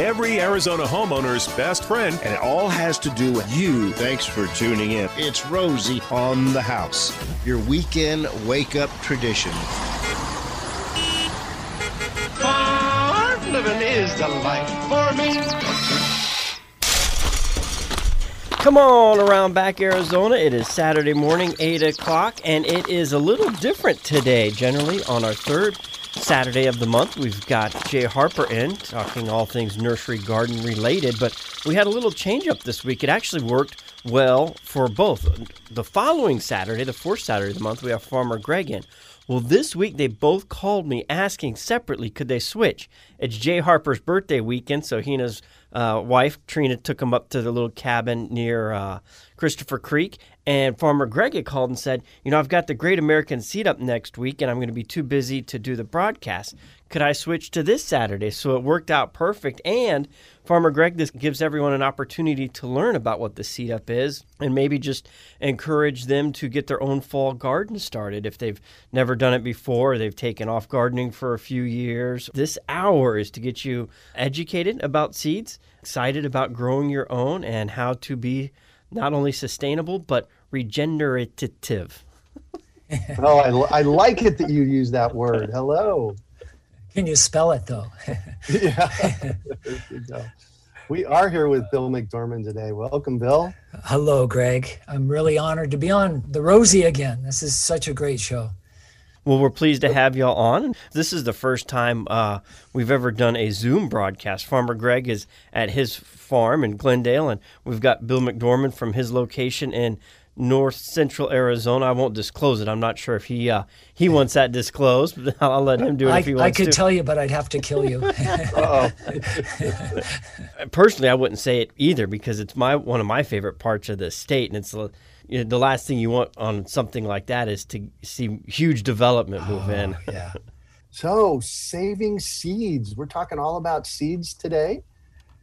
every Arizona homeowner's best friend. And it all has to do with you. Thanks for tuning in. It's Rosie on the house, your weekend wake up tradition. Farm living is the life for me. Come on around back, Arizona. It is Saturday morning, 8 o'clock, and it is a little different today. Generally, on our third Saturday of the month, we've got Jay Harper in talking all things nursery garden related, but we had a little change up this week. It actually worked well for both. The following Saturday, the fourth Saturday of the month, we have Farmer Greg in. Well, this week they both called me asking separately could they switch. It's Jay Harper's birthday weekend, so he and his uh, wife Trina took him up to the little cabin near uh, Christopher Creek, and Farmer Greg had called and said, "You know, I've got the Great American Seed up next week, and I'm going to be too busy to do the broadcast. Could I switch to this Saturday?" So it worked out perfect, and Farmer Greg this gives everyone an opportunity to learn about what the seed up is, and maybe just encourage them to get their own fall garden started if they've never done it before. Or they've taken off gardening for a few years. This hour is to get you educated about seeds, excited about growing your own, and how to be not only sustainable but regenerative. oh, I, I like it that you use that word. Hello. Can you spell it though? yeah. we are here with Bill McDorman today. Welcome, Bill. Hello, Greg. I'm really honored to be on the Rosie again. This is such a great show. Well, we're pleased to have y'all on. This is the first time uh, we've ever done a Zoom broadcast. Farmer Greg is at his farm in Glendale, and we've got Bill McDorman from his location in North Central Arizona. I won't disclose it. I'm not sure if he uh, he wants that disclosed, but I'll let him do it I, if he wants I could to. tell you, but I'd have to kill you. Personally, I wouldn't say it either because it's my one of my favorite parts of the state, and it's the, you know, the last thing you want on something like that is to see huge development move in. yeah. So, saving seeds. We're talking all about seeds today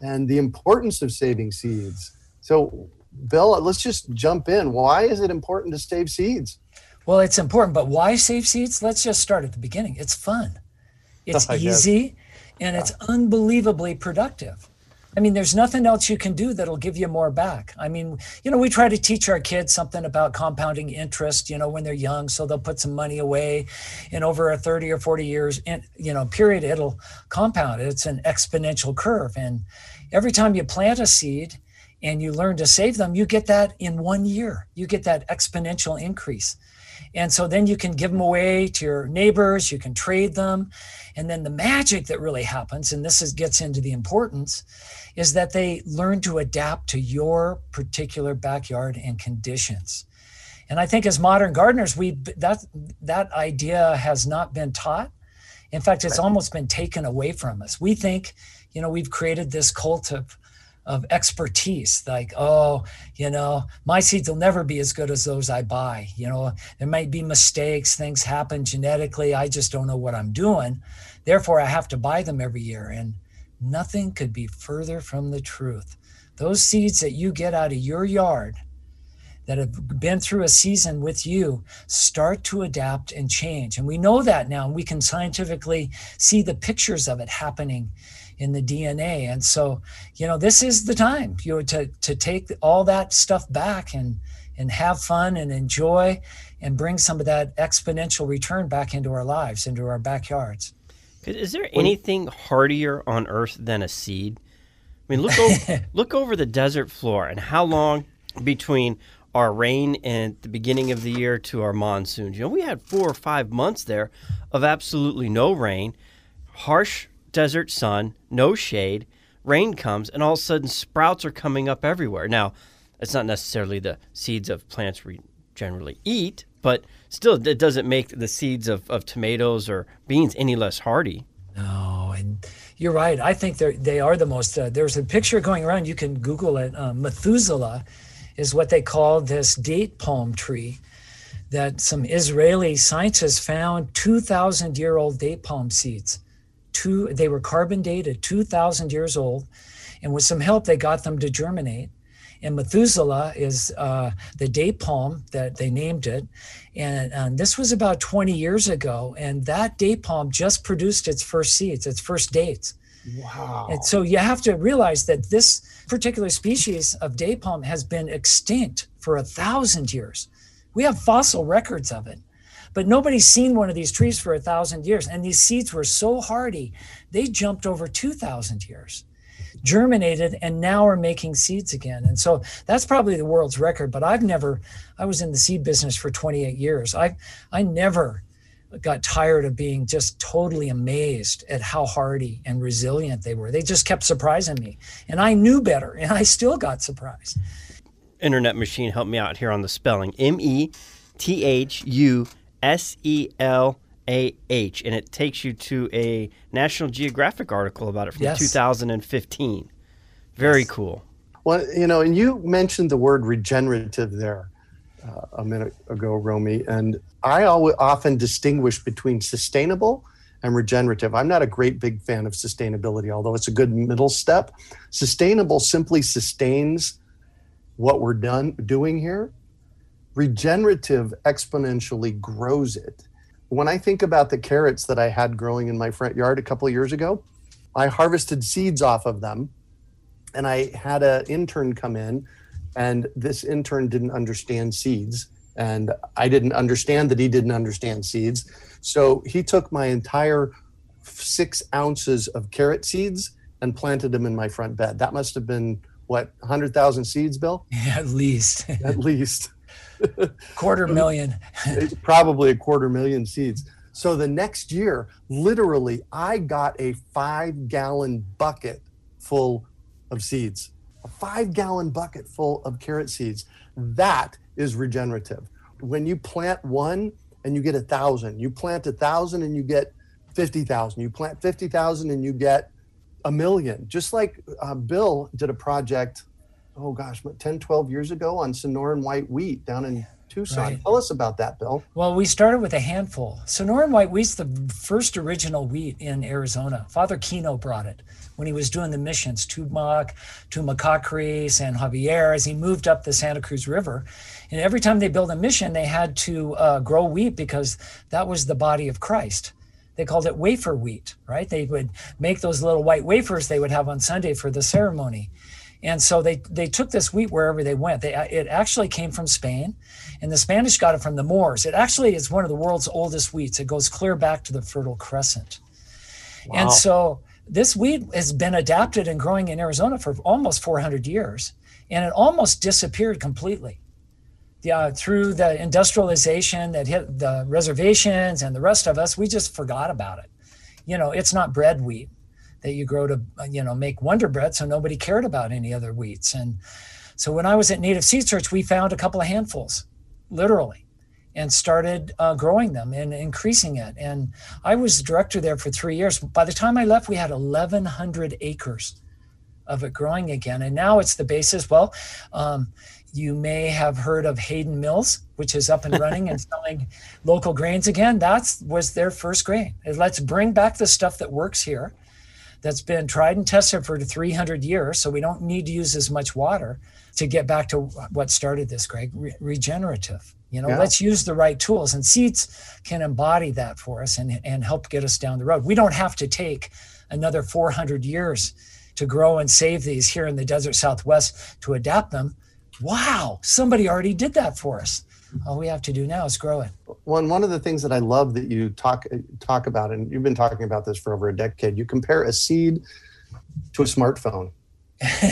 and the importance of saving seeds. So, Bill, let's just jump in. Why is it important to save seeds? Well, it's important, but why save seeds? Let's just start at the beginning. It's fun, it's easy, and it's unbelievably productive. I mean, there's nothing else you can do that'll give you more back. I mean, you know, we try to teach our kids something about compounding interest, you know, when they're young, so they'll put some money away and over a 30 or 40 years, in, you know, period, it'll compound. It's an exponential curve. And every time you plant a seed and you learn to save them, you get that in one year. You get that exponential increase. And so then you can give them away to your neighbors, you can trade them. And then the magic that really happens, and this is, gets into the importance, is that they learn to adapt to your particular backyard and conditions. And I think as modern gardeners, we that that idea has not been taught. In fact, it's almost been taken away from us. We think, you know, we've created this cult of of expertise like oh you know my seeds will never be as good as those i buy you know? There might be mistakes things happen genetically i just don't know what i'm doing. Therefore i have to buy them every year and nothing could be further from the truth. Those seeds that you get out of your yard that have been through a season with you start to adapt and change and we know that now and we can scientifically see the pictures of it happening in the DNA. And so, you know, this is the time you know, to to take all that stuff back and and have fun and enjoy and bring some of that exponential return back into our lives, into our backyards. Is there anything hardier on earth than a seed? I mean, look over, look over the desert floor and how long between our rain at the beginning of the year to our monsoons. You know, we had four or five months there of absolutely no rain, harsh desert sun, no shade, rain comes, and all of a sudden sprouts are coming up everywhere. Now, it's not necessarily the seeds of plants we generally eat, but still, it doesn't make the seeds of, of tomatoes or beans any less hardy. No, and you're right. I think they they are the most. Uh, there's a picture going around. You can Google it. Um, Methuselah is what they call this date palm tree that some Israeli scientists found 2,000 year old date palm seeds. Two, they were carbon dated, 2,000 years old, and with some help, they got them to germinate. And Methuselah is uh, the date palm that they named it. And, and this was about 20 years ago. And that date palm just produced its first seeds, its first dates. Wow. And so you have to realize that this particular species of day palm has been extinct for a thousand years. We have fossil records of it, but nobody's seen one of these trees for a thousand years. And these seeds were so hardy, they jumped over 2,000 years, germinated, and now are making seeds again. And so that's probably the world's record. But I've never, I was in the seed business for 28 years. I, I never got tired of being just totally amazed at how hardy and resilient they were. They just kept surprising me. And I knew better, and I still got surprised. Internet machine help me out here on the spelling. M E T H U S E L A H. And it takes you to a National Geographic article about it from Yes. 2015. Very cool. Well, you know, and you mentioned the word regenerative there uh, a minute ago, Romy, and I always often distinguish between sustainable and regenerative. I'm not a great big fan of sustainability, although it's a good middle step. Sustainable simply sustains what we're done doing here. Regenerative exponentially grows it. When I think about the carrots that I had growing in my front yard a couple years ago, I harvested seeds off of them and I had an intern come in, and this intern didn't understand seeds, and I didn't understand that he didn't understand seeds. So he took my entire six ounces of carrot seeds and planted them in my front bed. That must have been what 100,000 seeds, Bill, At least at least. quarter million. Probably a quarter million seeds. So the next year, literally, I got a five gallon bucket full of seeds, a five gallon bucket full of carrot seeds. That is regenerative. When you plant one and you get a thousand, you plant a thousand and you get 50,000, you plant 50,000 and you get a million. Just like uh, Bill did a project, oh gosh, what, 10, 12 years ago on Sonoran white wheat down in Tucson. Right. Tell us about that, Bill. Well, we started with a handful. Sonoran white wheat's the first original wheat in Arizona. Father Kino brought it when he was doing the missions, Tumac, Tumacacori, San Javier, as he moved up the Santa Cruz River. And every time they built a mission, they had to uh, grow wheat because that was the body of Christ. They called it wafer wheat, right? They would make those little white wafers they would have on Sunday for the ceremony. And so they, they took this wheat wherever they went. They, it actually came from Spain, and the Spanish got it from the Moors. It actually is one of the world's oldest wheats. It goes clear back to the Fertile Crescent. And so this wheat has been adapted and growing in Arizona for almost 400 years, and it almost disappeared completely. Yeah, through the industrialization that hit the reservations and the rest of us, we just forgot about it. You know, it's not bread wheat that you grow to, uh, you know, make Wonder Bread, so nobody cared about any other wheats. And so when I was at Native Seed Search, we found a couple of handfuls, literally, and started uh, growing them and increasing it. And I was director there for three years. By the time I left, we had 1,100 acres of it growing again. And now it's the basis. Well, um, you may have heard of Hayden Mills, which is up and running and selling local grains again. That was their first grain. Let's bring back the stuff that works here, that's been tried and tested for 300 years. So we don't need to use as much water to get back to what started this, Greg, re- regenerative. You know, Yeah. let's use the right tools, and seeds can embody that for us and, and help get us down the road. We don't have to take another 400 years to grow and save these here in the desert Southwest to adapt them. Wow, somebody already did that for us. All we have to do now is grow it. One one of the things that I love that you talk talk about, and you've been talking about this for over a decade. You compare a seed to a smartphone,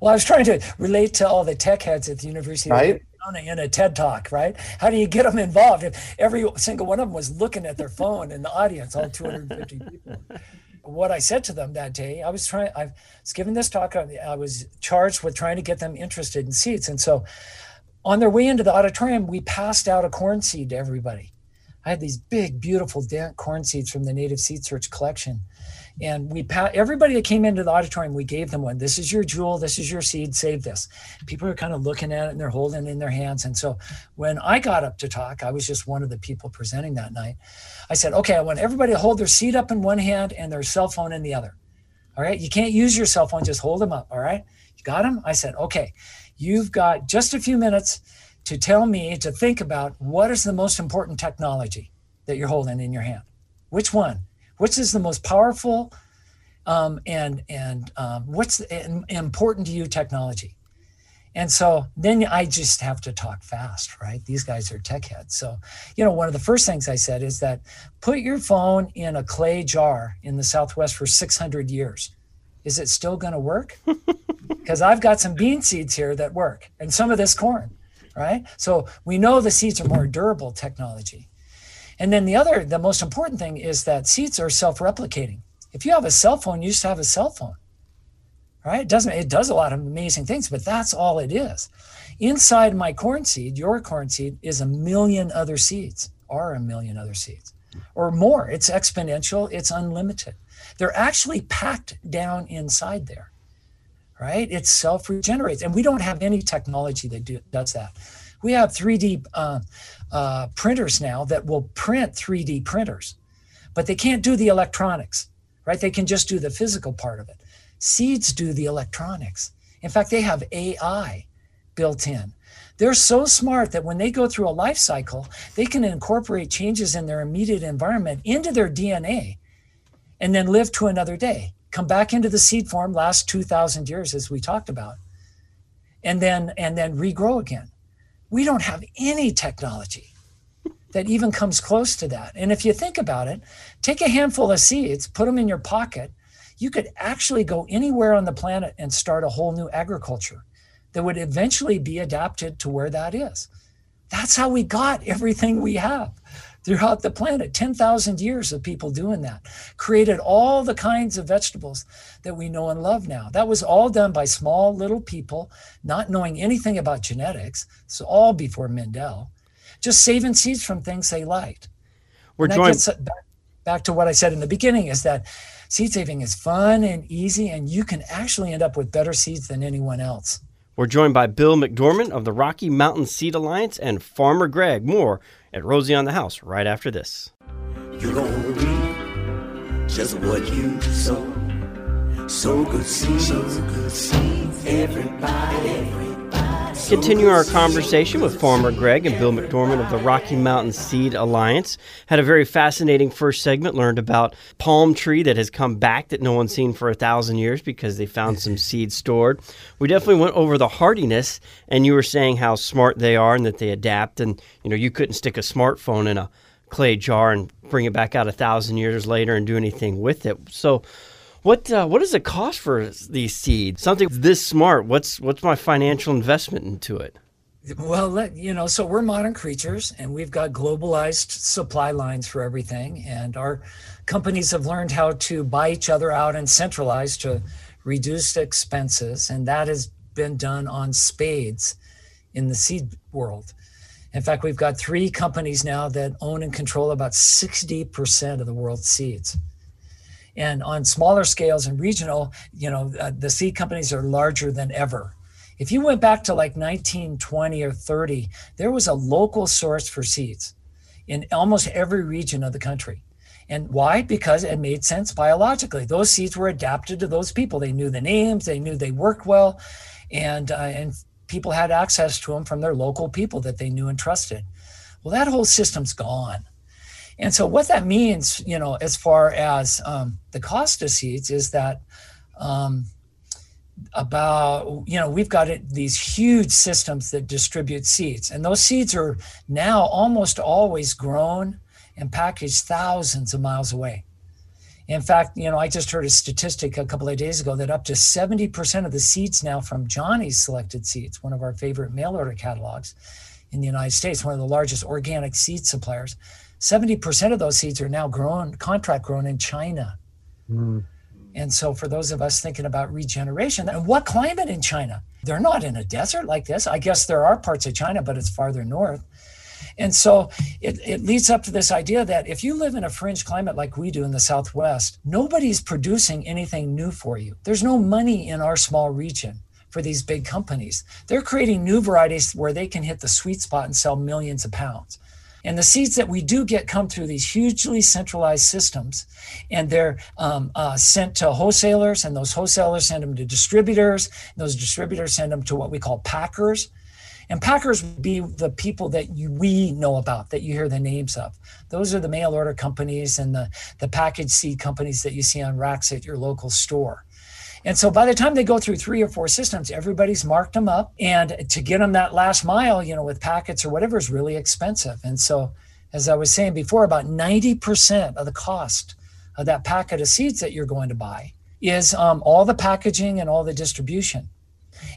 well, I was trying to relate to all the tech heads at the University Right. In a TED talk, right? How do you get them involved? If every single one of them was looking at their phone in the audience, all 250 people. What I said to them that day, I was trying, I was giving this talk, I was charged with trying to get them interested in seeds. And so on their way into the auditorium, we passed out a corn seed to everybody. I had these big, beautiful corn seeds from the Native Seed Search collection. And we everybody that came into the auditorium, we gave them one. This is your jewel. This is your seed. Save this. People are kind of looking at it and they're holding it in their hands. And so when I got up to talk, I was just one of the people presenting that night. I said, okay, I want everybody to hold their seed up in one hand and their cell phone in the other. All right. You can't use your cell phone, just hold them up. All right. You got them? I said, okay, you've got just a few minutes to tell me to think about what is the most important technology that you're holding in your hand. Which one? Which is the most powerful um, and and um, what's important to you technology and so then I just have to talk fast, right? These guys are tech heads. So, you know, one of the first things I said is that put your phone in a clay jar in the Southwest for 600 years. Is it still going to work? Because I've got some bean seeds here that work and some of this corn, right? So we know the seeds are more durable technology. And then the other, the most important thing is that seeds are self replicating. If you have a cell phone, you just have a cell phone right? It doesn't, it does a lot of amazing things, but that's all it is. Inside my corn seed, your corn seed is a million other seeds, are a million other seeds or more. It's exponential, it's unlimited. They're actually packed down inside there, right? It self regenerates. And we don't have any technology that do, does that. We have 3D uh, uh, printers now that will print 3D printers, but they can't do the electronics, right? They can just do the physical part of it. Seeds do the electronics. In fact, they have AI built in. They're so smart that when they go through a life cycle, they can incorporate changes in their immediate environment into their DNA and then live to another day. Come back into the seed form, last 2,000 years, as we talked about, and then, and then regrow again. We don't have any technology that even comes close to that. And if you think about it, take a handful of seeds, put them in your pocket, you could actually go anywhere on the planet and start a whole new agriculture that would eventually be adapted to where that is. That's how we got everything we have throughout the planet. 10,000 years of people doing that. Created all the kinds of vegetables that we know and love now. That was all done by small little people not knowing anything about genetics. So all before mendel. Just saving seeds from things they liked. We're joined back, back to what i said in the beginning is that seed saving is fun and easy, and you can actually end up with better seeds than anyone else. We're joined by Bill McDorman of the Rocky Mountain Seed Alliance and Farmer Greg. More at Rosie on the House right after this. You're gonna just what you sow. So good seeds, so good seeds. Everybody, everybody. Continuing our conversation with Farmer Greg and Bill McDorman of the Rocky Mountain Seed Alliance. Had a very fascinating first segment, learned about palm tree that has come back that no one's seen for a thousand years because they found some seeds stored. We definitely went over the hardiness, and you were saying how smart they are and that they adapt. And, you know, you couldn't stick a smartphone in a clay jar and bring it back out a thousand years later and do anything with it. So, what uh, what does it cost for these seeds? Something this smart. What's what's my financial investment into it? Well, let, you know, so we're modern creatures and we've got globalized supply lines for everything. And our companies have learned how to buy each other out and centralize to reduce expenses. And that has been done on spades in the seed world. In fact, we've got three companies now that own and control about 60% of the world's seeds. And on smaller scales and regional, you know, uh, the seed companies are larger than ever. If you went back to like 1920 or 30, there was a local source for seeds in almost every region of the country. And why? Because it made sense biologically. Those seeds were adapted to those people. They knew the names, they knew they worked well, and uh, and people had access to them from their local people that they knew and trusted. Well, that whole system's gone. And so, what that means, you know, as far as um, the cost of seeds, is that um, about, you know, we've got it, these huge systems that distribute seeds, and those seeds are now almost always grown and packaged thousands of miles away. In fact, you know, I just heard a statistic a couple of days ago that up to 70% of the seeds now from Johnny's Selected Seeds, one of our favorite mail order catalogs in the United States, one of the largest organic seed suppliers, 70% of those seeds are now grown, contract grown in China. Mm. And so, for those of us thinking about regeneration, and what climate in China? They're not in a desert like this. I guess there are parts of China, but it's farther north. And so it, it leads up to this idea that if you live in a fringe climate like we do in the Southwest, nobody's producing anything new for you. There's no money in our small region for these big companies. They're creating new varieties where they can hit the sweet spot and sell millions of pounds. And the seeds that we do get come through these hugely centralized systems, and they're um, uh, sent to wholesalers, and those wholesalers send them to distributors. those distributors send them to what we call packers. And packers would be the people that you, we know about, that you hear the names of. Those are the mail order companies and the, the package seed companies that you see on racks at your local store. And so by the time they go through three or four systems, everybody's marked them up. And to get them that last mile, you know, with packets or whatever is really expensive. And so, as I was saying before, about 90% of the cost of that packet of seeds that you're going to buy is um, all the packaging and all the distribution.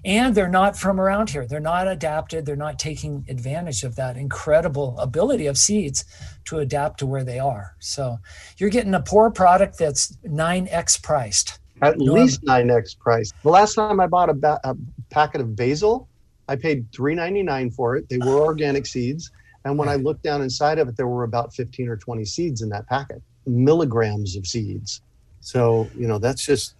And they're not from around here. They're not adapted. They're not taking advantage of that incredible ability of seeds to adapt to where they are. So you're getting a poor product that's 9x priced at least 9x price. The last time I bought a, ba- a packet of basil, I paid $3.99 for it. They were organic seeds. And when I looked down inside of it, there were about 15 or 20 seeds in that packet, milligrams of seeds. So, you know, that's just,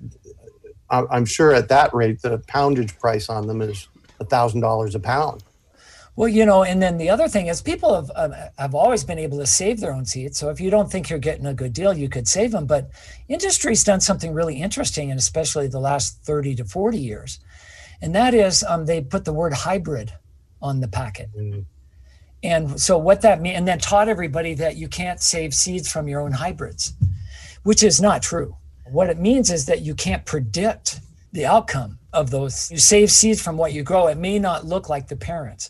I'm sure at that rate, the poundage price on them is a $1,000 a pound. Well, you know, and then the other thing is people have um, have always been able to save their own seeds. So if you don't think you're getting a good deal, you could save them. But industry's done something really interesting, and especially the last 30 to 40 years, and that is um, they put the word hybrid on the packet. Mm. And so what that means, and then taught everybody that you can't save seeds from your own hybrids, which is not true. What it means is that you can't predict the outcome of those. You save seeds from what you grow. It may not look like the parents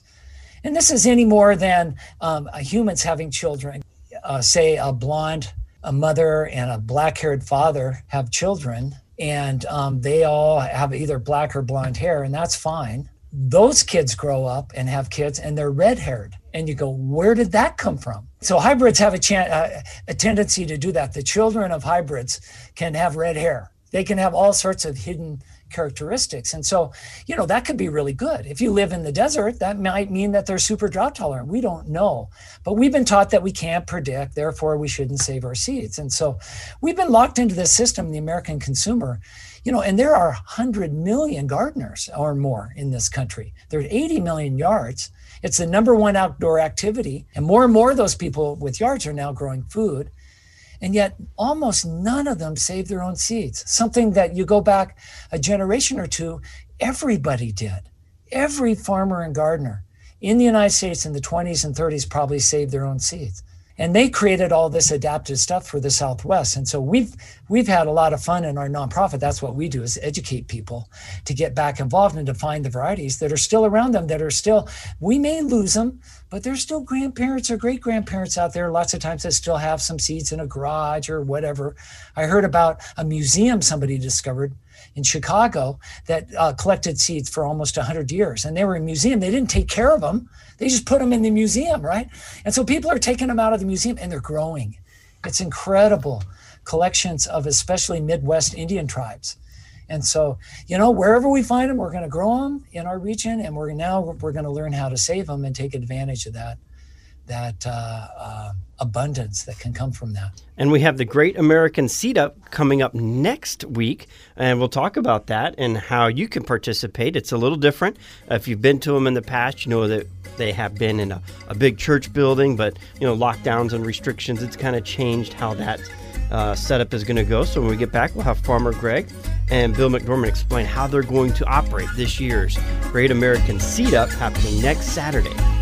and this is any more than um, humans having children. Uh, say a blonde a mother and a black haired father have children, and um, they all have either black or blonde hair, and that's fine. Those kids grow up and have kids, and they're red haired. And you go, where did that come from? So hybrids have a, uh, a tendency to do that. The children of hybrids can have red hair. They can have all sorts of hidden characteristics. And so, you know, that could be really good. If you live in the desert, that might mean that they're super drought tolerant. We don't know. But we've been taught that we can't predict, therefore we shouldn't save our seeds. And so we've been locked into this system, the American consumer. You know, and there are 100 million gardeners or more in this country. There's 80 million yards. It's the number one outdoor activity. And more and more of those people with yards are now growing food. And yet, almost none of them save their own seeds. Something that you go back a generation or two, everybody did. Every farmer and gardener in the United States in the 20s and 30s probably saved their own seeds and they created all this adaptive stuff for the southwest. And so we've we've had a lot of fun in our nonprofit. That's what we do is educate people to get back involved and to find the varieties that are still around them that are still we may lose them but there's still grandparents or great grandparents out there. Lots of times that still have some seeds in a garage or whatever. I heard about a museum somebody discovered in Chicago that uh, collected seeds for almost 100 years. And they were in museum. They didn't take care of them. They just put them in the museum, right? And so people are taking them out of the museum and they're growing. It's incredible collections of especially Midwest Indian tribes. And so, you know, wherever we find them, we're going to grow them in our region, and we're now we're going to learn how to save them and take advantage of that that uh, uh, abundance that can come from that. And we have the Great American Seed Up coming up next week, and we'll talk about that and how you can participate. It's a little different. If you've been to them in the past, you know that they have been in a, a big church building, but you know lockdowns and restrictions, it's kind of changed how that uh, setup is going to go. So when we get back, we'll have Farmer Greg and Bill McDorman explain how they're going to operate this year's Great American Seed Up happening next Saturday.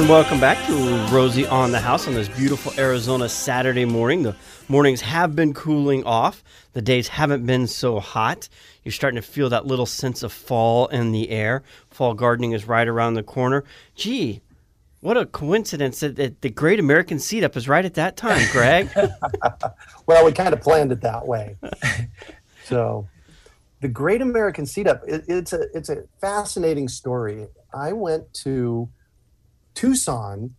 And welcome back to Rosie on the House on this beautiful Arizona Saturday morning. The mornings have been cooling off, the days haven't been so hot. You're starting to feel that little sense of fall in the air. Fall gardening is right around the corner. Gee, what a coincidence that, that the Great American Seed Up is right at that time, Greg. well, we kind of planned it that way. so, the Great American Seed Up, it, it's a it's a fascinating story. I went to Tucson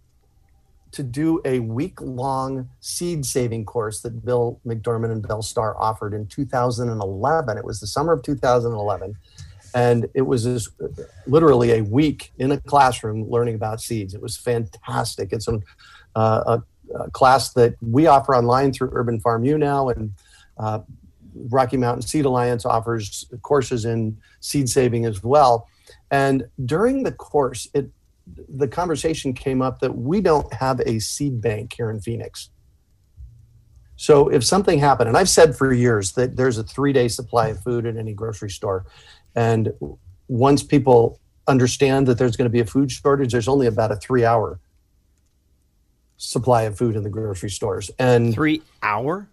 to do a week long seed saving course that Bill McDorman and Belle Starr offered in 2011. It was the summer of 2011. And it was literally a week in a classroom learning about seeds. It was fantastic. It's an, uh, a, a, class that we offer online through Urban Farm U now. And uh, Rocky Mountain Seed Alliance offers courses in seed saving as well. And during the course, it the conversation came up that we don't have a seed bank here in Phoenix. So if something happened, and I've said for years that there's a three day supply of food in any grocery store. And once people understand that there's going to be a food shortage, there's only about a three hour supply of food in the grocery stores. And Three hour?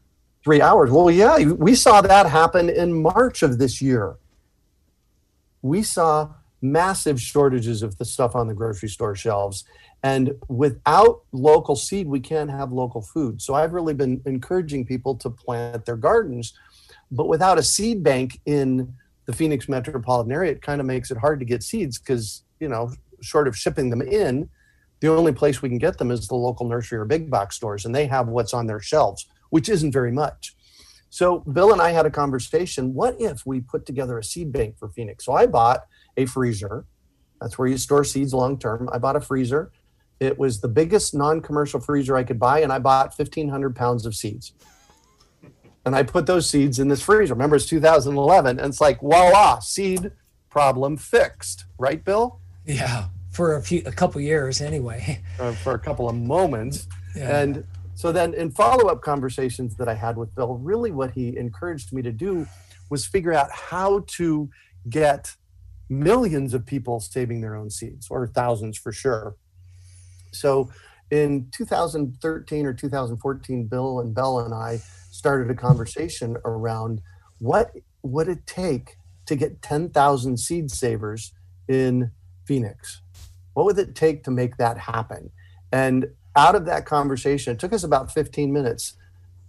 three hours. Well, yeah, we saw that happen in March of this year. We saw massive shortages of the stuff on the grocery store shelves. And without local seed, we can't have local food. So I've really been encouraging people to plant their gardens. But without a seed bank in the Phoenix metropolitan area, it kind of makes it hard to get seeds because, you know, short of shipping them in, the only place we can get them is the local nursery or big box stores, and they have what's on their shelves, which isn't very much. So Bill and I had a conversation. What if we put together a seed bank for Phoenix? So I bought a freezer. That's where you store seeds long term. I bought a freezer. It was the biggest non commercial freezer I could buy, and I bought 1,500 pounds of seeds. And I put those seeds in this freezer. Remember, it's 2011, and it's like, voila, seed problem fixed, right, Bill? Yeah, for a few, a couple years anyway. Uh, for a couple of moments. Yeah. And so then in follow up conversations that I had with Bill, really what he encouraged me to do was figure out how to get millions of people saving their own seeds, or thousands for sure. So in 2013 or 2014, Bill and Belle and I started a conversation around what would it take to get 10,000 seed savers in Phoenix? What would it take to make that happen? And out of that conversation, it took us about 15 minutes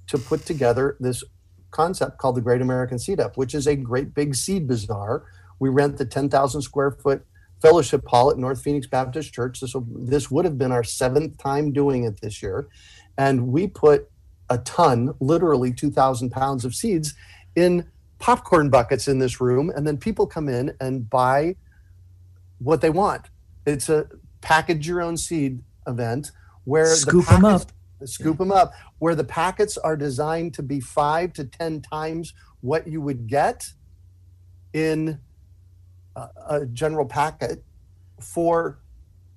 to put together this concept called the Great American Seed Up, which is a great big seed bazaar. We rent the 10,000 square foot fellowship hall at North Phoenix Baptist Church. This, will, this would have been our seventh time doing it this year. And we put a ton, literally 2,000 pounds of seeds in popcorn buckets in this room. And then people come in and buy what they want. It's a package your own seed event where Scoop the packets- up. Scoop them up, where the packets are designed to be five to 10 times what you would get in a, general packet for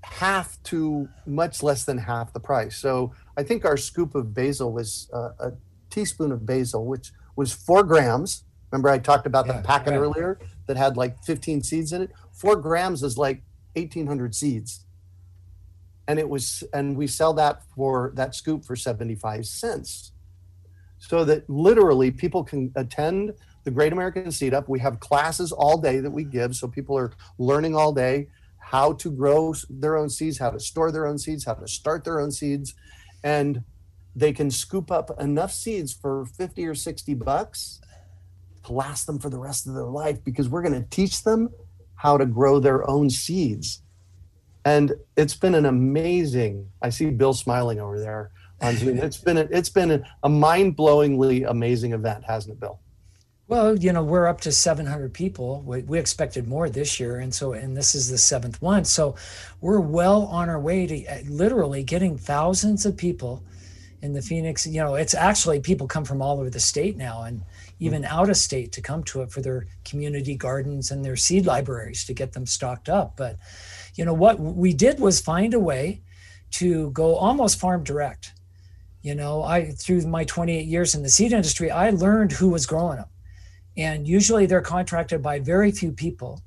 half to much less than half the price. So I think our scoop of basil was uh, a teaspoon of basil, which was four grams. Remember, I talked about Yeah, the packet earlier that had like 15 seeds in it. Four grams is like 1,800 seeds. And it was, and we sell that for that scoop for 75 cents. So that literally people can attend the Great American Seed Up. We have classes all day that we give. So people are learning all day how to grow their own seeds, how to store their own seeds, how to start their own seeds. And they can scoop up enough seeds for 50 or 60 bucks to last them for the rest of their life because we're going to teach them how to grow their own seeds. And it's been an amazing. I see Bill smiling over there on Zoom. It's been a, it's been a, a mind-blowingly amazing event, hasn't it, Bill? Well, you know, we're up to 700 people. We, we expected more this year. And so, and this is the seventh one. So we're well on our way to uh, literally getting thousands of people in the Phoenix. You know, it's actually people come from all over the state now and even out of state to come to it for their community gardens and their seed libraries to get them stocked up. But, you know, what we did was find a way to go almost farm direct. You know, I, through my 28 years in the seed industry, I learned who was growing them and usually they're contracted by very few people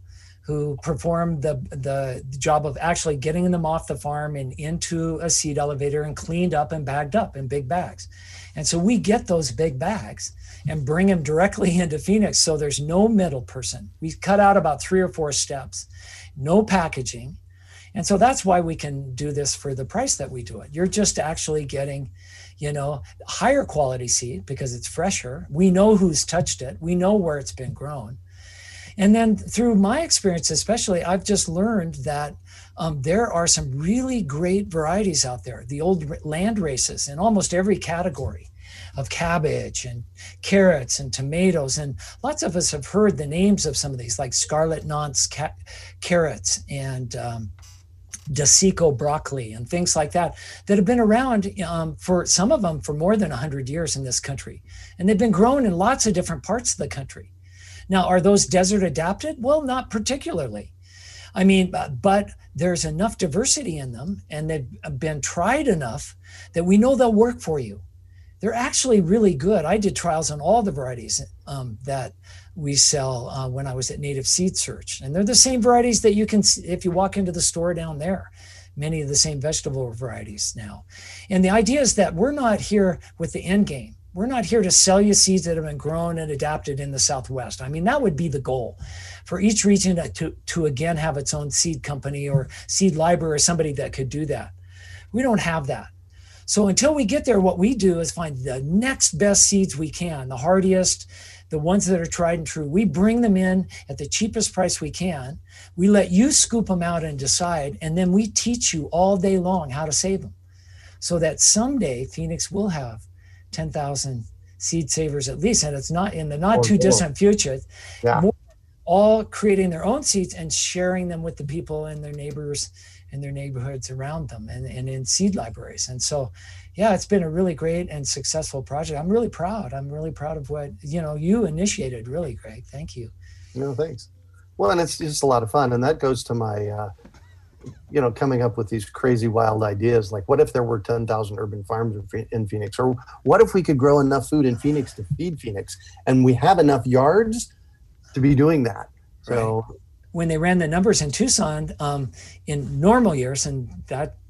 who perform the the job of actually getting them off the farm and into a seed elevator and cleaned up and bagged up in big bags. And so we get those big bags and bring them directly into Phoenix so there's no middle person. We cut out about 3 or 4 steps. No packaging. And so that's why we can do this for the price that we do it. You're just actually getting you know, higher quality seed because it's fresher. We know who's touched it, we know where it's been grown. And then through my experience, especially, I've just learned that um, there are some really great varieties out there. The old land races in almost every category of cabbage and carrots and tomatoes. And lots of us have heard the names of some of these, like Scarlet Nantes ca- carrots and um, De Cicco broccoli and things like that that have been around um, for some of them for more than 100 years in this country. And they've been grown in lots of different parts of the country. Now, are those desert adapted? Well, not particularly. I mean, but there's enough diversity in them and they've been tried enough that we know they'll work for you. They're actually really good. I did trials on all the varieties um, that we sell uh, when I was at Native Seed Search. And they're the same varieties that you can if you walk into the store down there. Many of the same vegetable varieties now. And the idea is that we're not here with the end game. We're not here to sell you seeds that have been grown and adapted in the Southwest. I mean, that would be the goal for each region to, to again have its own seed company or seed library or somebody that could do that. We don't have that. So until we get there, what we do is find the next best seeds we can, the hardiest, the ones that are tried and true. We bring them in at the cheapest price we can. We let you scoop them out and decide, and then we teach you all day long how to save them so that someday Phoenix will have 10,000 seed savers at least. And it's not in the not oh, too distant future. Yeah. All creating their own seeds and sharing them with the people and their neighbors in their neighborhoods around them and, and in seed libraries. And so, yeah, it's been a really great and successful project. I'm really proud. I'm really proud of what, you know, you initiated really, Greg. Thank you. No, thanks. Well, and it's just a lot of fun. And that goes to my, uh, you know, coming up with these crazy wild ideas. Like, what if there were 10,000 urban farms in Phoenix? Or what if we could grow enough food in Phoenix to feed Phoenix? And we have enough yards to be doing that. So, right when they ran the numbers in Tucson um, in normal years, and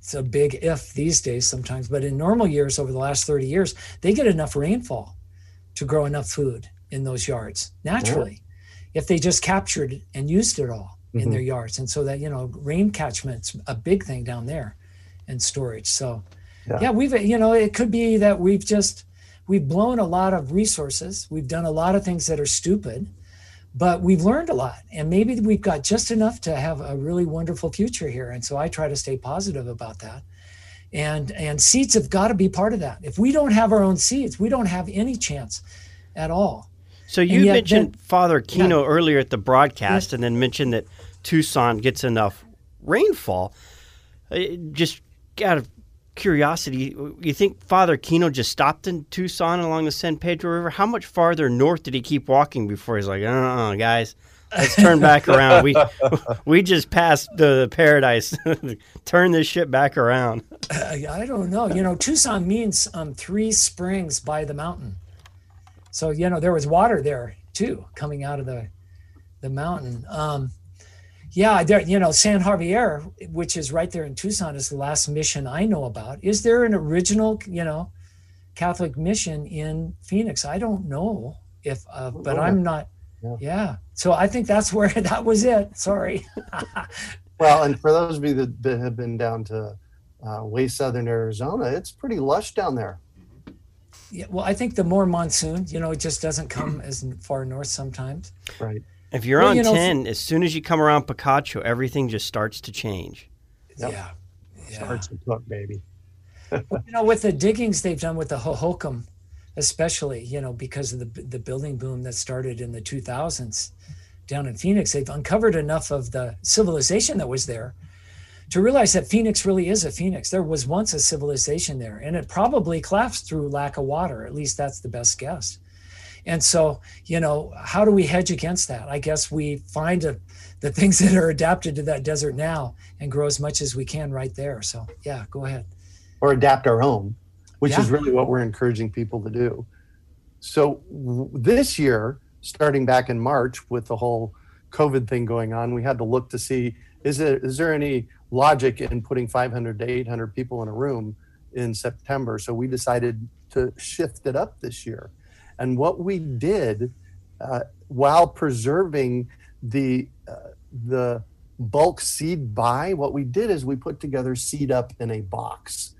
that's a big if these days sometimes, but in normal years over the last 30 years, they get enough rainfall to grow enough food in those yards naturally yeah. if they just captured and used it all mm-hmm. in their yards. And so that, you know, rain catchment's a big thing down there and storage. So, yeah. yeah, we've, you know, it could be that we've just, we've blown a lot of resources. We've done a lot of things that are stupid but we've learned a lot and maybe we've got just enough to have a really wonderful future here and so i try to stay positive about that and and seeds have got to be part of that if we don't have our own seeds we don't have any chance at all so you yet, mentioned then, father kino yeah. earlier at the broadcast yeah. and then mentioned that tucson gets enough rainfall uh, just got to curiosity, you think Father Kino just stopped in Tucson along the San Pedro River? How much farther north did he keep walking before he's like, uh, guys, let's turn back around. We we just passed the paradise. turn this shit back around. Uh, I don't know. You know, Tucson means um, three springs by the mountain. So you know there was water there too, coming out of the the mountain. Um, yeah, there, you know, San Javier, which is right there in Tucson, is the last mission I know about. Is there an original, you know, Catholic mission in Phoenix? I don't know if, uh, but I'm not. Yeah. yeah. So I think that's where that was it. Sorry. well, and for those of you that, that have been down to uh, way southern Arizona, it's pretty lush down there. Yeah. Well, I think the more monsoon, you know, it just doesn't come as far north sometimes. Right. If you're well, on you know, 10, as soon as you come around Picacho, everything just starts to change. Yep. Yeah. yeah. Starts to cook, baby. well, you know, with the diggings they've done with the Hohokam, especially, you know, because of the, the building boom that started in the 2000s down in Phoenix, they've uncovered enough of the civilization that was there to realize that Phoenix really is a Phoenix. There was once a civilization there, and it probably collapsed through lack of water. At least that's the best guess. And so, you know, how do we hedge against that? I guess we find a, the things that are adapted to that desert now and grow as much as we can right there. So, yeah, go ahead. Or adapt our own, which yeah. is really what we're encouraging people to do. So, w- this year, starting back in March with the whole COVID thing going on, we had to look to see is, it, is there any logic in putting 500 to 800 people in a room in September? So, we decided to shift it up this year and what we did uh, while preserving the uh, the bulk seed buy, what we did is we put together seed up in a box.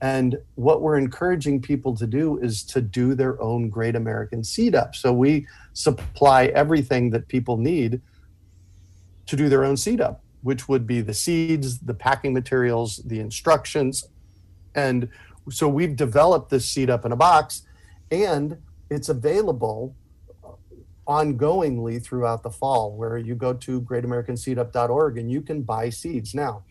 And what we're encouraging people to do is to do their own Great American Seed Up. So we supply everything that people need to do their own seed up, which would be the seeds, the packing materials, the instructions. And so we've developed this seed up in a box. And it's available ongoingly throughout the fall where you go to greatamericanseedup.org and you can buy seeds now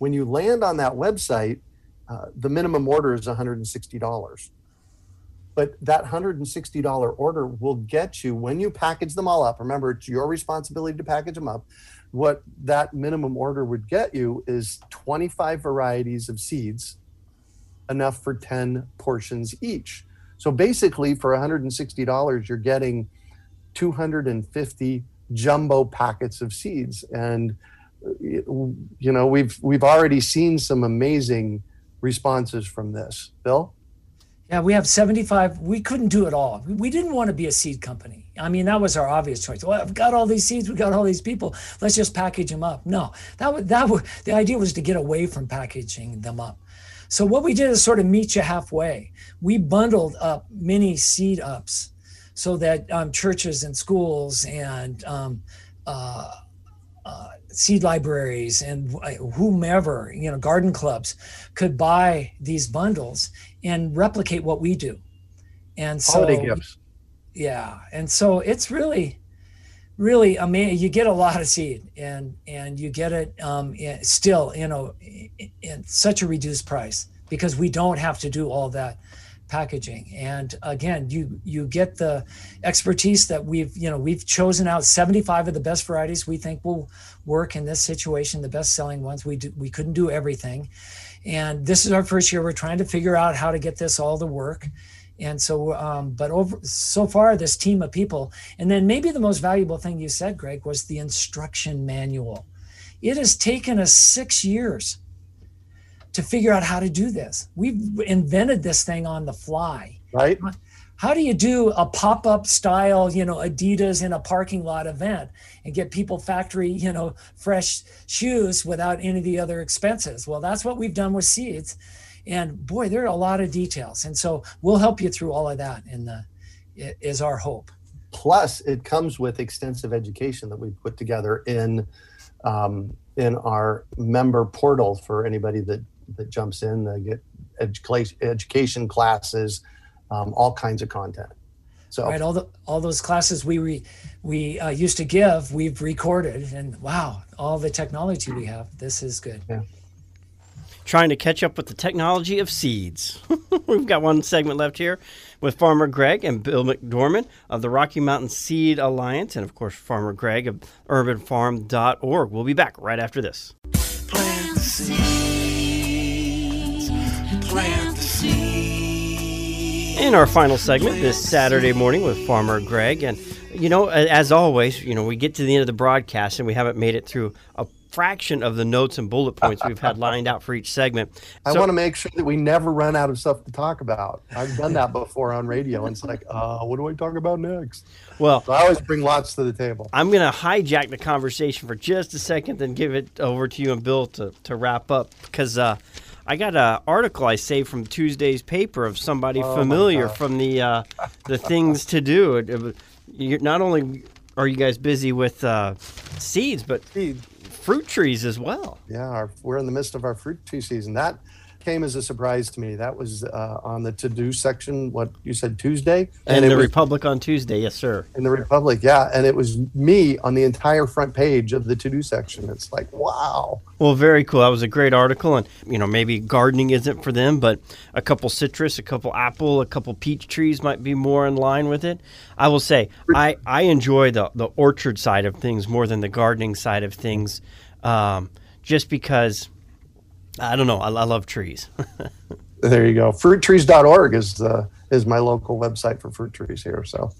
when you land on that website, uh, the minimum order is $160. But that $160 order will get you, when you package them all up, remember, it's your responsibility to package them up. What that minimum order would get you is 25 varieties of seeds, enough for 10 portions each. So basically, for $160, you're getting 250 jumbo packets of seeds. And you know, we've we've already seen some amazing responses from this. Bill? Yeah, we have 75. We couldn't do it all. We didn't want to be a seed company. I mean, that was our obvious choice. Well, I've got all these seeds. We've got all these people. Let's just package them up. No, that would that would the idea was to get away from packaging them up. So what we did is sort of meet you halfway. We bundled up mini seed ups so that um, churches and schools and um, uh, uh, seed libraries and whomever, you know, garden clubs could buy these bundles and replicate what we do. And so, holiday gifts. Yeah, and so it's really, really amazing. You get a lot of seed, and and you get it um, still, you know, in such a reduced price because we don't have to do all that packaging. And again you you get the expertise that we've you know we've chosen out 75 of the best varieties we think will work in this situation the best selling ones. We do, we couldn't do everything. And this is our first year. We're trying to figure out how to get this all to work. And so um, but over so far this team of people and then maybe the most valuable thing you said greg was the instruction manual. It has taken us six years to figure out how to do this. We've invented this thing on the fly. Right. How do you do a pop-up style, you know, Adidas in a parking lot event and get people factory, you know, fresh shoes without any of the other expenses? Well, that's what we've done with seeds. And boy, there are a lot of details. And so we'll help you through all of that in the is our hope. Plus, it comes with extensive education that we put together in um, in our member portal for anybody that that jumps in. They get education education classes, um, all kinds of content. So right, all the all those classes we re, we uh, used to give, we've recorded, and wow, all the technology we have. This is good. Yeah. Trying to catch up with the technology of seeds. We've got one segment left here with Farmer Greg and Bill McDorman of the Rocky Mountain Seed Alliance, and of course, Farmer Greg of UrbanFarm.org. We'll be back right after this. Plant the seed plant the seed. In our final segment this Saturday morning with Farmer Greg. And, you know, as always, you know, we get to the end of the broadcast and we haven't made it through a fraction of the notes and bullet points we've had lined out for each segment. So, I want to make sure that we never run out of stuff to talk about. I've done that before on radio, and it's like, uh, what do I talk about next? Well, so I always bring lots to the table. I'm going to hijack the conversation for just a second, then give it over to you and Bill to, to wrap up because uh, I got an article I saved from Tuesday's paper of somebody oh familiar from the uh, the things to do. It, it, not only are you guys busy with uh, seeds, but fruit trees as well. Yeah, our, we're in the midst of our fruit tree season. That came as a surprise to me. That was uh, on the to do section, what you said Tuesday? And, and the was, Republic on Tuesday, yes, sir. In the Republic, yeah. And it was me on the entire front page of the to do section. It's like, wow. Well, very cool. That was a great article. And, you know, maybe gardening isn't for them, but a couple citrus, a couple apple, a couple peach trees might be more in line with it. I will say, I, I enjoy the, the orchard side of things more than the gardening side of things um, just because I don't know. I, I love trees. there you go. Fruittrees.org is the is my local website for fruit trees here. So,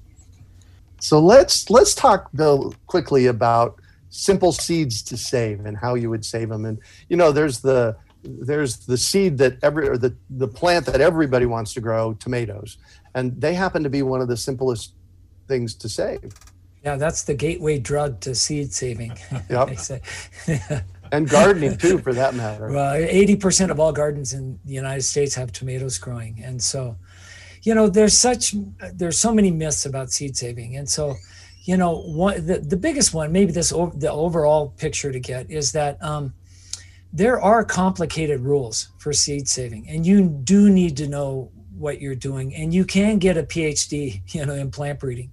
so let's let's talk though quickly about simple seeds to save and how you would save them. And you know, there's the there's the seed that every or the the plant that everybody wants to grow, tomatoes, and they happen to be one of the simplest things to save. Yeah, that's the gateway drug to seed saving. Yep. and gardening too, for that matter. Well, eighty percent of all gardens in the United States have tomatoes growing, and so, you know, there's such there's so many myths about seed saving, and so, you know, one the, the biggest one, maybe this the overall picture to get is that um, there are complicated rules for seed saving, and you do need to know what you're doing, and you can get a PhD, you know, in plant breeding.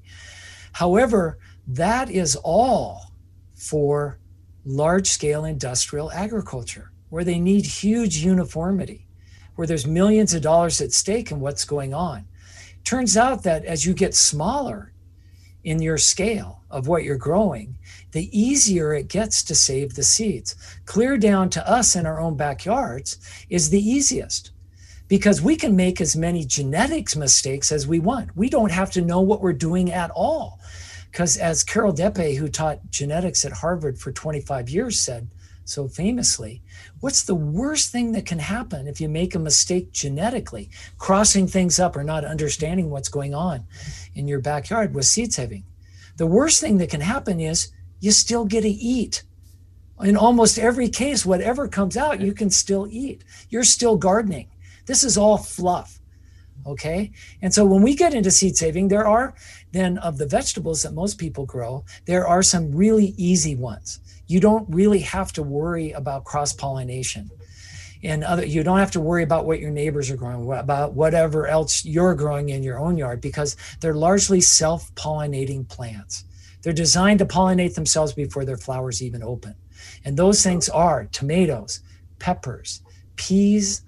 However, that is all for large scale industrial agriculture. where they need huge uniformity, where there's millions of dollars at stake in what's going on. Turns out that as you get smaller in your scale of what you're growing, the easier it gets to save the seeds. Clear down to us in our own backyards is the easiest because we can make as many genetics mistakes as we want. We don't have to know what we're doing at all. Because as Carol Deppe, who taught genetics at Harvard for 25 years, said so famously, what's the worst thing that can happen if you make a mistake genetically, crossing things up or not understanding what's going on in your backyard with seed saving? The worst thing that can happen is you still get to eat. In almost every case, whatever comes out, you can still eat. You're still gardening. This is all fluff. Okay. And so when we get into seed saving, there are then of the vegetables that most people grow, there are some really easy ones. You don't really have to worry about cross pollination. And other, you don't have to worry about what your neighbors are growing, about whatever else you're growing in your own yard, because they're largely self pollinating plants. They're designed to pollinate themselves before their flowers even open. And those things are tomatoes, peppers, peas,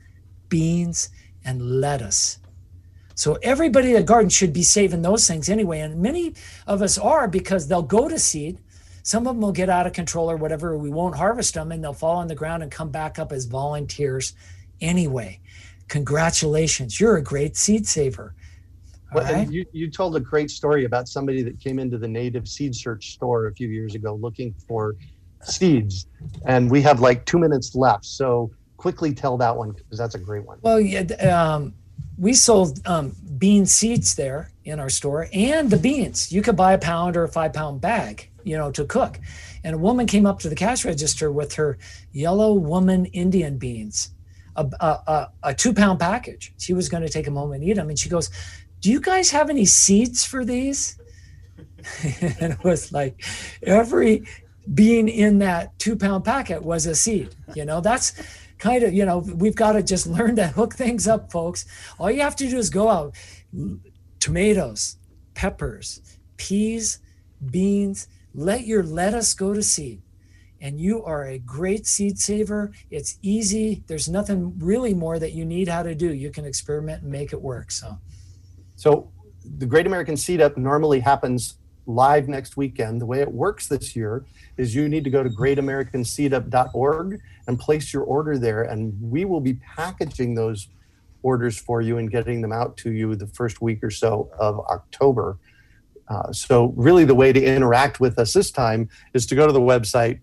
beans, and lettuce. So everybody at garden should be saving those things anyway. And many of us are because they'll go to seed. Some of them will get out of control or whatever. We won't harvest them and they'll fall on the ground and come back up as volunteers anyway. Congratulations. You're a great seed saver. Well, right? you, you told a great story about somebody that came into the native seed search store a few years ago looking for seeds. And we have like two minutes left. So quickly tell that one because that's a great one. Well, yeah, um, we sold um, bean seeds there in our store and the beans. You could buy a pound or a five pound bag, you know, to cook. And a woman came up to the cash register with her yellow woman Indian beans, a, a, a, a two pound package. She was going to take them home and eat them. And she goes, Do you guys have any seeds for these? and it was like every bean in that two pound packet was a seed. You know, that's kind of, you know, we've got to just learn to hook things up, folks. All you have to do is go out tomatoes, peppers, peas, beans, let your lettuce go to seed. And you are a great seed saver. It's easy. There's nothing really more that you need how to do. You can experiment and make it work. So, so the Great American Seed Up normally happens live next weekend. The way it works this year is you need to go to greatamericanseedup.org and place your order there, and we will be packaging those orders for you and getting them out to you the first week or so of October. Uh, so, really, the way to interact with us this time is to go to the website,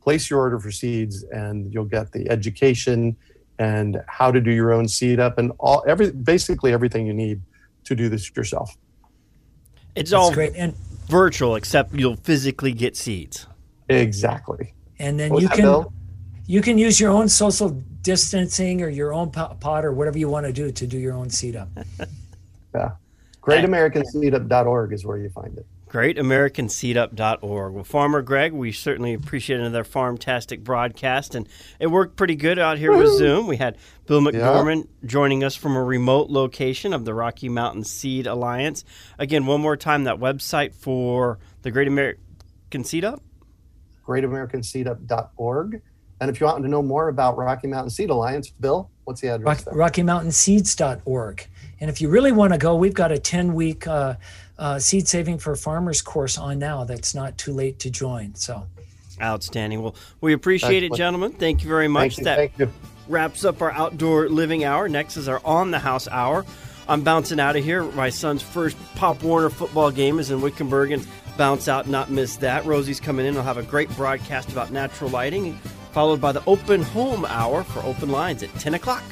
place your order for seeds, and you'll get the education and how to do your own seed up and all every basically everything you need to do this yourself. It's That's all great. And virtual, except you'll physically get seeds. Exactly. And then you can Bill? you can use your own social distancing or your own pot or whatever you want to do to do your own seed up. yeah. GreatAmericanSeedup.org is where you find it greatamericanseedup.org. Well, Farmer Greg, we certainly appreciate another Farmtastic broadcast, and it worked pretty good out here Woo-hoo! with Zoom. We had Bill McDorman yeah. joining us from a remote location of the Rocky Mountain Seed Alliance. Again, one more time, that website for the Great American Seed Up? greatamericanseedup.org. And if you want to know more about Rocky Mountain Seed Alliance, Bill, what's the address? Rock, RockyMountainSeeds.org. And if you really want to go, we've got a 10 week uh, uh, seed saving for farmers course on now that's not too late to join. So outstanding. Well, we appreciate it, gentlemen. Thank you very much. You, that wraps up our outdoor living hour. Next is our on the house hour. I'm bouncing out of here. My son's first Pop Warner football game is in Wickenburg, and bounce out, not miss that. Rosie's coming in. I'll have a great broadcast about natural lighting, followed by the open home hour for open lines at 10 o'clock.